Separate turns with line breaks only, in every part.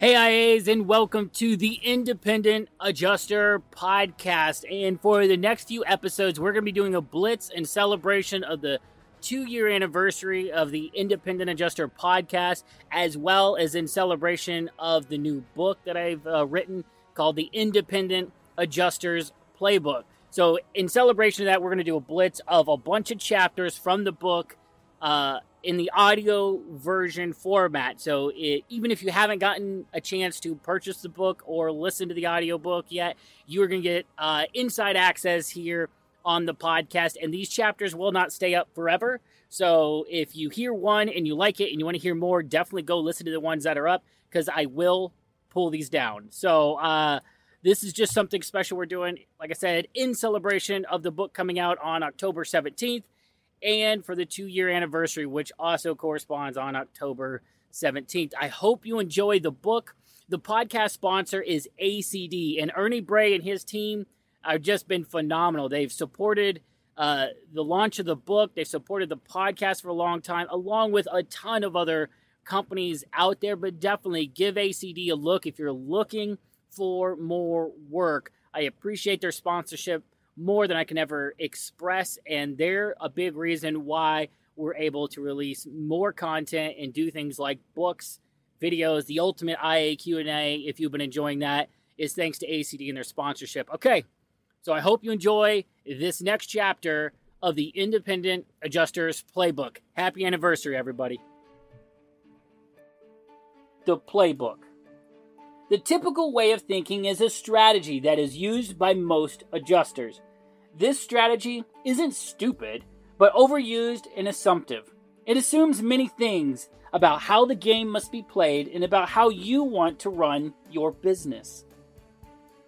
Hey, IAs, and welcome to the Independent Adjuster podcast. And for the next few episodes, we're going to be doing a blitz in celebration of the two year anniversary of the Independent Adjuster podcast, as well as in celebration of the new book that I've uh, written called The Independent Adjusters Playbook. So, in celebration of that, we're going to do a blitz of a bunch of chapters from the book. Uh, in the audio version format. So it, even if you haven't gotten a chance to purchase the book or listen to the audio book yet, you are going to get uh, inside access here on the podcast. And these chapters will not stay up forever. So if you hear one and you like it and you want to hear more, definitely go listen to the ones that are up because I will pull these down. So uh, this is just something special we're doing. Like I said, in celebration of the book coming out on October 17th and for the two year anniversary, which also corresponds on October 17th. I hope you enjoy the book. The podcast sponsor is ACD, and Ernie Bray and his team have just been phenomenal. They've supported uh, the launch of the book, they've supported the podcast for a long time, along with a ton of other companies out there. But definitely give ACD a look if you're looking for more work. I appreciate their sponsorship more than I can ever express, and they're a big reason why we're able to release more content and do things like books, videos, the ultimate IA Q&A. If you've been enjoying that, is thanks to ACD and their sponsorship. Okay, so I hope you enjoy this next chapter of the Independent Adjusters Playbook. Happy anniversary, everybody. The Playbook. The typical way of thinking is a strategy that is used by most adjusters. This strategy isn't stupid, but overused and assumptive. It assumes many things about how the game must be played and about how you want to run your business.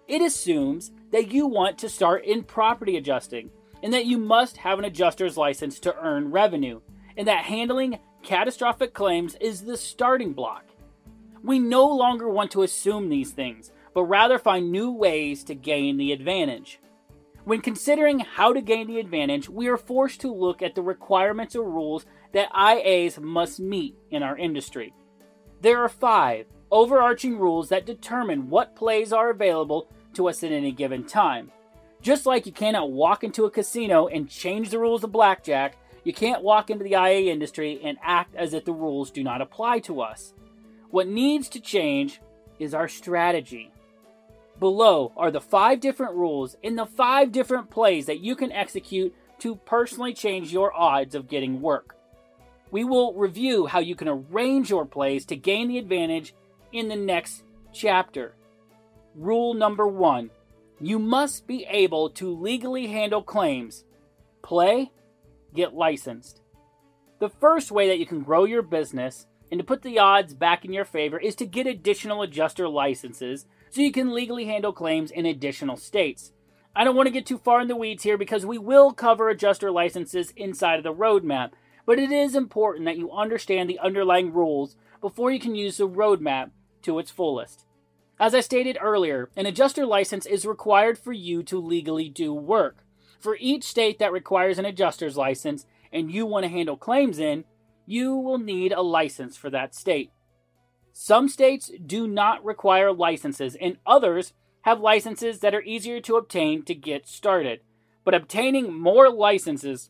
It assumes that you want to start in property adjusting and that you must have an adjuster's license to earn revenue, and that handling catastrophic claims is the starting block. We no longer want to assume these things, but rather find new ways to gain the advantage. When considering how to gain the advantage, we are forced to look at the requirements or rules that IAs must meet in our industry. There are five overarching rules that determine what plays are available to us at any given time. Just like you cannot walk into a casino and change the rules of blackjack, you can't walk into the IA industry and act as if the rules do not apply to us. What needs to change is our strategy. Below are the five different rules and the five different plays that you can execute to personally change your odds of getting work. We will review how you can arrange your plays to gain the advantage in the next chapter. Rule number one you must be able to legally handle claims. Play, get licensed. The first way that you can grow your business and to put the odds back in your favor is to get additional adjuster licenses so you can legally handle claims in additional states. I don't want to get too far in the weeds here because we will cover adjuster licenses inside of the roadmap, but it is important that you understand the underlying rules before you can use the roadmap to its fullest. As I stated earlier, an adjuster license is required for you to legally do work. For each state that requires an adjuster's license and you want to handle claims in, you will need a license for that state. Some states do not require licenses, and others have licenses that are easier to obtain to get started. But obtaining more licenses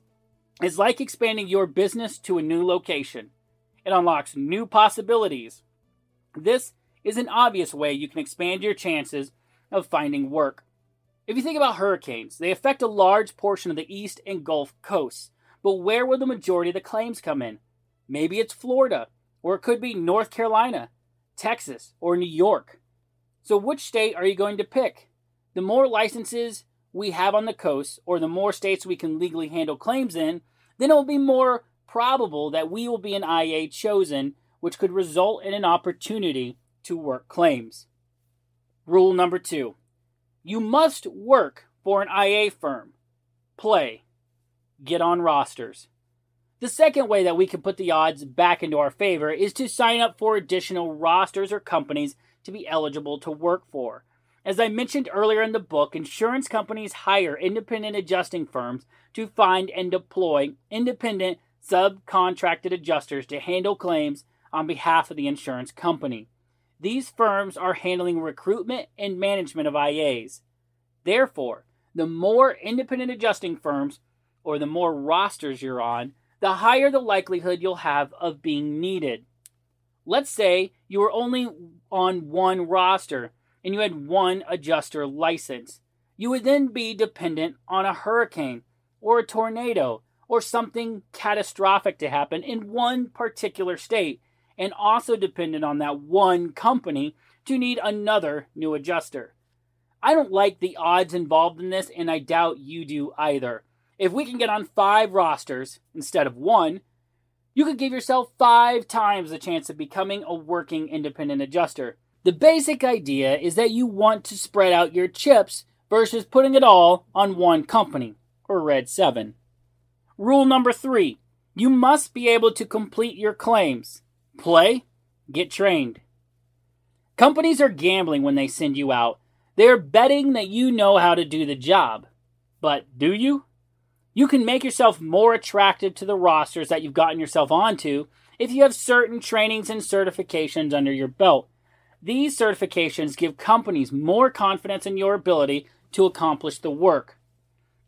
is like expanding your business to a new location. It unlocks new possibilities. This is an obvious way you can expand your chances of finding work. If you think about hurricanes, they affect a large portion of the East and Gulf coasts. But where will the majority of the claims come in? Maybe it's Florida, or it could be North Carolina, Texas, or New York. So, which state are you going to pick? The more licenses we have on the coast, or the more states we can legally handle claims in, then it will be more probable that we will be an IA chosen which could result in an opportunity to work claims. Rule number two you must work for an IA firm. Play. Get on rosters. The second way that we can put the odds back into our favor is to sign up for additional rosters or companies to be eligible to work for. As I mentioned earlier in the book, insurance companies hire independent adjusting firms to find and deploy independent subcontracted adjusters to handle claims on behalf of the insurance company. These firms are handling recruitment and management of IAs. Therefore, the more independent adjusting firms or the more rosters you're on, the higher the likelihood you'll have of being needed. Let's say you were only on one roster and you had one adjuster license. You would then be dependent on a hurricane or a tornado or something catastrophic to happen in one particular state and also dependent on that one company to need another new adjuster. I don't like the odds involved in this, and I doubt you do either. If we can get on five rosters instead of one, you could give yourself five times the chance of becoming a working independent adjuster. The basic idea is that you want to spread out your chips versus putting it all on one company, or Red 7. Rule number three you must be able to complete your claims. Play, get trained. Companies are gambling when they send you out. They're betting that you know how to do the job. But do you? You can make yourself more attractive to the rosters that you've gotten yourself onto if you have certain trainings and certifications under your belt. These certifications give companies more confidence in your ability to accomplish the work.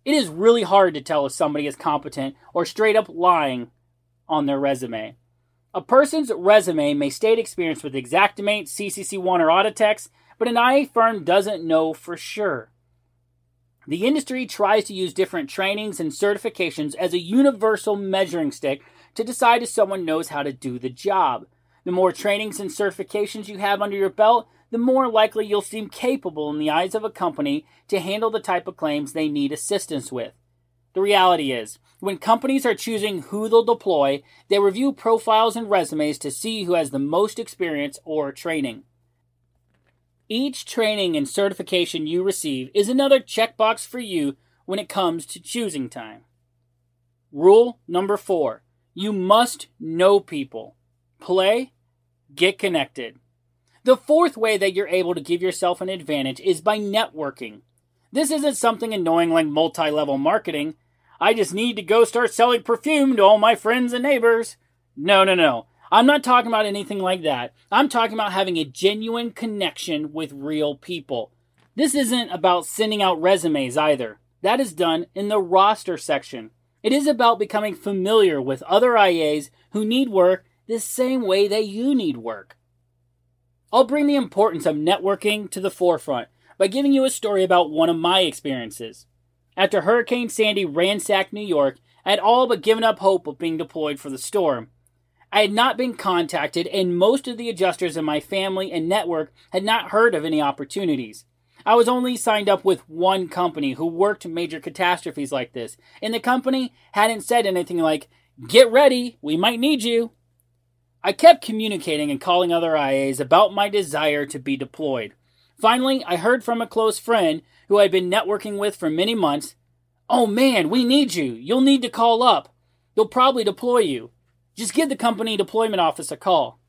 It is really hard to tell if somebody is competent or straight up lying on their resume. A person's resume may state experience with Xactimate, CCC1, or Audatex, but an IA firm doesn't know for sure. The industry tries to use different trainings and certifications as a universal measuring stick to decide if someone knows how to do the job. The more trainings and certifications you have under your belt, the more likely you'll seem capable in the eyes of a company to handle the type of claims they need assistance with. The reality is, when companies are choosing who they'll deploy, they review profiles and resumes to see who has the most experience or training. Each training and certification you receive is another checkbox for you when it comes to choosing time. Rule number four you must know people. Play, get connected. The fourth way that you're able to give yourself an advantage is by networking. This isn't something annoying like multi level marketing. I just need to go start selling perfume to all my friends and neighbors. No, no, no. I'm not talking about anything like that. I'm talking about having a genuine connection with real people. This isn't about sending out resumes either. That is done in the roster section. It is about becoming familiar with other IAs who need work the same way that you need work. I'll bring the importance of networking to the forefront by giving you a story about one of my experiences. After Hurricane Sandy ransacked New York, I had all but given up hope of being deployed for the storm. I had not been contacted, and most of the adjusters in my family and network had not heard of any opportunities. I was only signed up with one company who worked major catastrophes like this, and the company hadn't said anything like, Get ready, we might need you. I kept communicating and calling other IAs about my desire to be deployed. Finally, I heard from a close friend who I'd been networking with for many months. Oh man, we need you. You'll need to call up. They'll probably deploy you. Just give the company deployment office a call.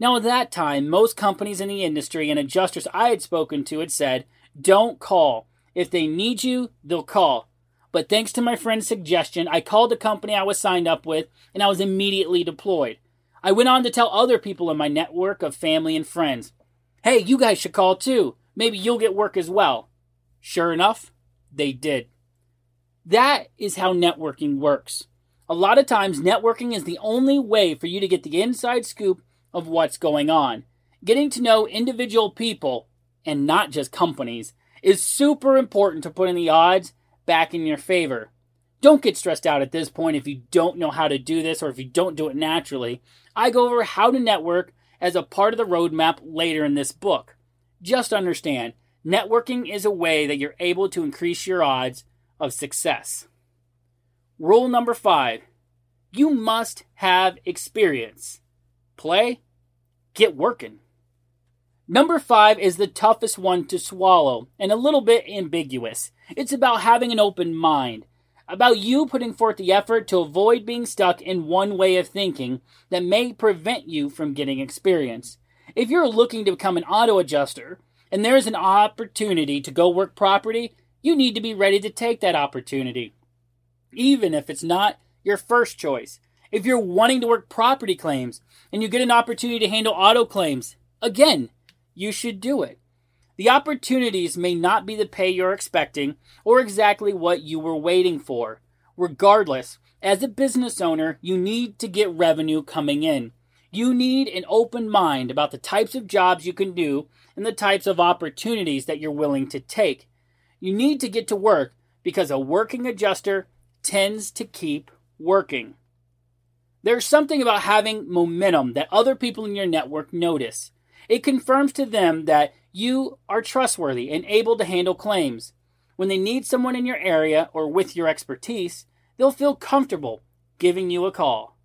Now, at that time, most companies in the industry and adjusters I had spoken to had said, don't call. If they need you, they'll call. But thanks to my friend's suggestion, I called the company I was signed up with and I was immediately deployed. I went on to tell other people in my network of family and friends, hey, you guys should call too. Maybe you'll get work as well. Sure enough, they did. That is how networking works. A lot of times, networking is the only way for you to get the inside scoop of what's going on. Getting to know individual people, and not just companies, is super important to putting the odds back in your favor. Don't get stressed out at this point if you don't know how to do this or if you don't do it naturally. I go over how to network as a part of the roadmap later in this book. Just understand, Networking is a way that you're able to increase your odds of success. Rule number five you must have experience. Play, get working. Number five is the toughest one to swallow and a little bit ambiguous. It's about having an open mind, about you putting forth the effort to avoid being stuck in one way of thinking that may prevent you from getting experience. If you're looking to become an auto adjuster and there is an opportunity to go work property, you need to be ready to take that opportunity, even if it's not your first choice. If you're wanting to work property claims and you get an opportunity to handle auto claims, again, you should do it. The opportunities may not be the pay you're expecting or exactly what you were waiting for. Regardless, as a business owner, you need to get revenue coming in. You need an open mind about the types of jobs you can do and the types of opportunities that you're willing to take. You need to get to work because a working adjuster tends to keep working. There's something about having momentum that other people in your network notice. It confirms to them that you are trustworthy and able to handle claims. When they need someone in your area or with your expertise, they'll feel comfortable giving you a call.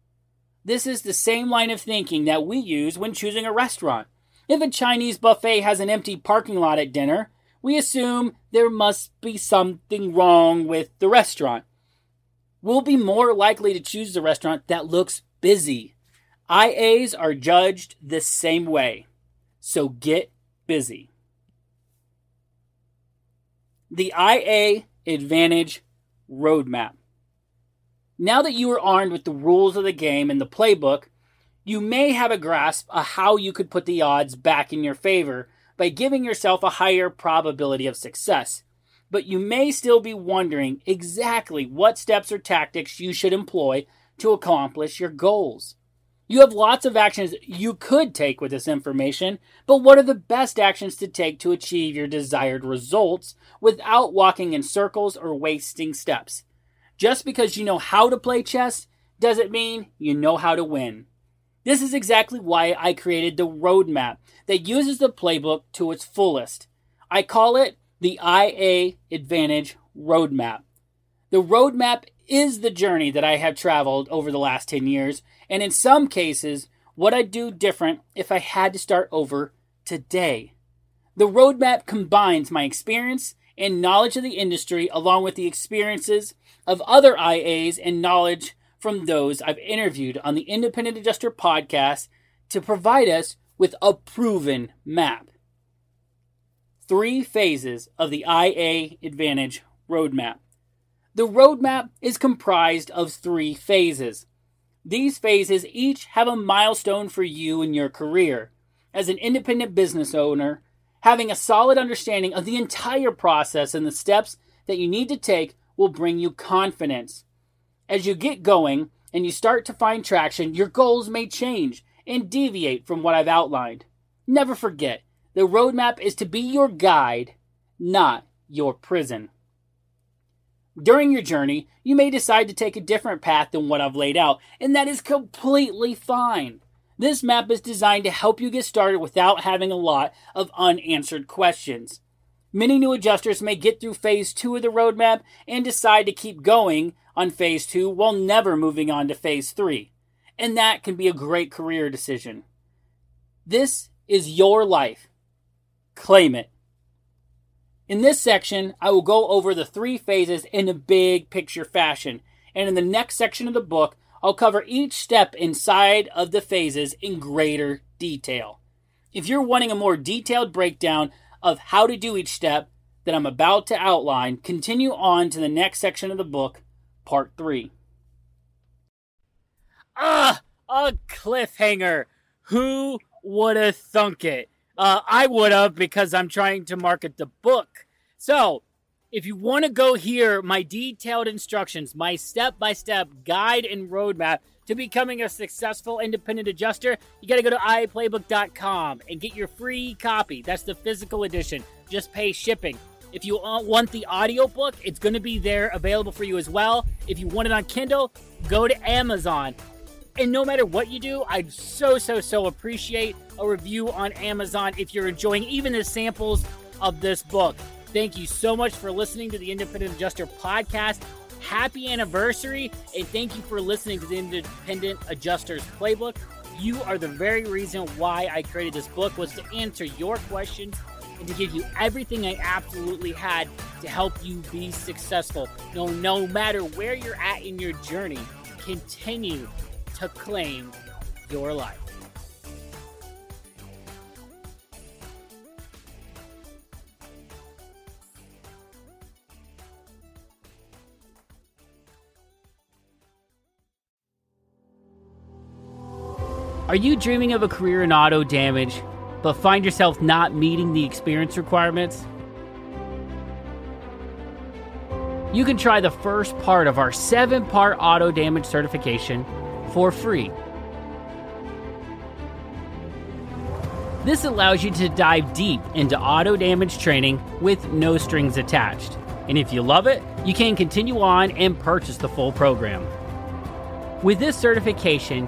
This is the same line of thinking that we use when choosing a restaurant. If a Chinese buffet has an empty parking lot at dinner, we assume there must be something wrong with the restaurant. We'll be more likely to choose the restaurant that looks busy. IAs are judged the same way. So get busy. The IA Advantage Roadmap. Now that you are armed with the rules of the game and the playbook, you may have a grasp of how you could put the odds back in your favor by giving yourself a higher probability of success. But you may still be wondering exactly what steps or tactics you should employ to accomplish your goals. You have lots of actions you could take with this information, but what are the best actions to take to achieve your desired results without walking in circles or wasting steps? Just because you know how to play chess doesn't mean you know how to win. This is exactly why I created the roadmap that uses the playbook to its fullest. I call it the IA Advantage Roadmap. The roadmap is the journey that I have traveled over the last 10 years and in some cases, what I'd do different if I had to start over today. The roadmap combines my experience and knowledge of the industry along with the experiences of other IAs and knowledge from those I've interviewed on the Independent Adjuster podcast to provide us with a proven map. Three phases of the IA Advantage roadmap. The roadmap is comprised of three phases. These phases each have a milestone for you in your career. As an independent business owner, having a solid understanding of the entire process and the steps that you need to take will bring you confidence. As you get going and you start to find traction, your goals may change and deviate from what I've outlined. Never forget, the roadmap is to be your guide, not your prison. During your journey, you may decide to take a different path than what I've laid out, and that is completely fine. This map is designed to help you get started without having a lot of unanswered questions. Many new adjusters may get through phase two of the roadmap and decide to keep going on phase two while never moving on to phase three. And that can be a great career decision. This is your life. Claim it. In this section, I will go over the three phases in a big picture fashion, and in the next section of the book, I'll cover each step inside of the phases in greater detail. If you're wanting a more detailed breakdown of how to do each step that I'm about to outline, continue on to the next section of the book, part 3. Ah, a cliffhanger. Who would have thunk it? Uh, I would have because I'm trying to market the book. So, if you want to go hear my detailed instructions, my step by step guide and roadmap to becoming a successful independent adjuster, you got to go to iaplaybook.com and get your free copy. That's the physical edition. Just pay shipping. If you want the audiobook, it's going to be there available for you as well. If you want it on Kindle, go to Amazon. And no matter what you do, I'd so, so, so appreciate a review on Amazon if you're enjoying even the samples of this book. Thank you so much for listening to the Independent Adjuster podcast. Happy anniversary, and thank you for listening to the Independent Adjusters Playbook. You are the very reason why I created this book was to answer your questions and to give you everything I absolutely had to help you be successful. No, no matter where you're at in your journey, continue to claim your life. Are you dreaming of a career in auto damage, but find yourself not meeting the experience requirements? You can try the first part of our seven part auto damage certification for free. This allows you to dive deep into auto damage training with no strings attached. And if you love it, you can continue on and purchase the full program. With this certification,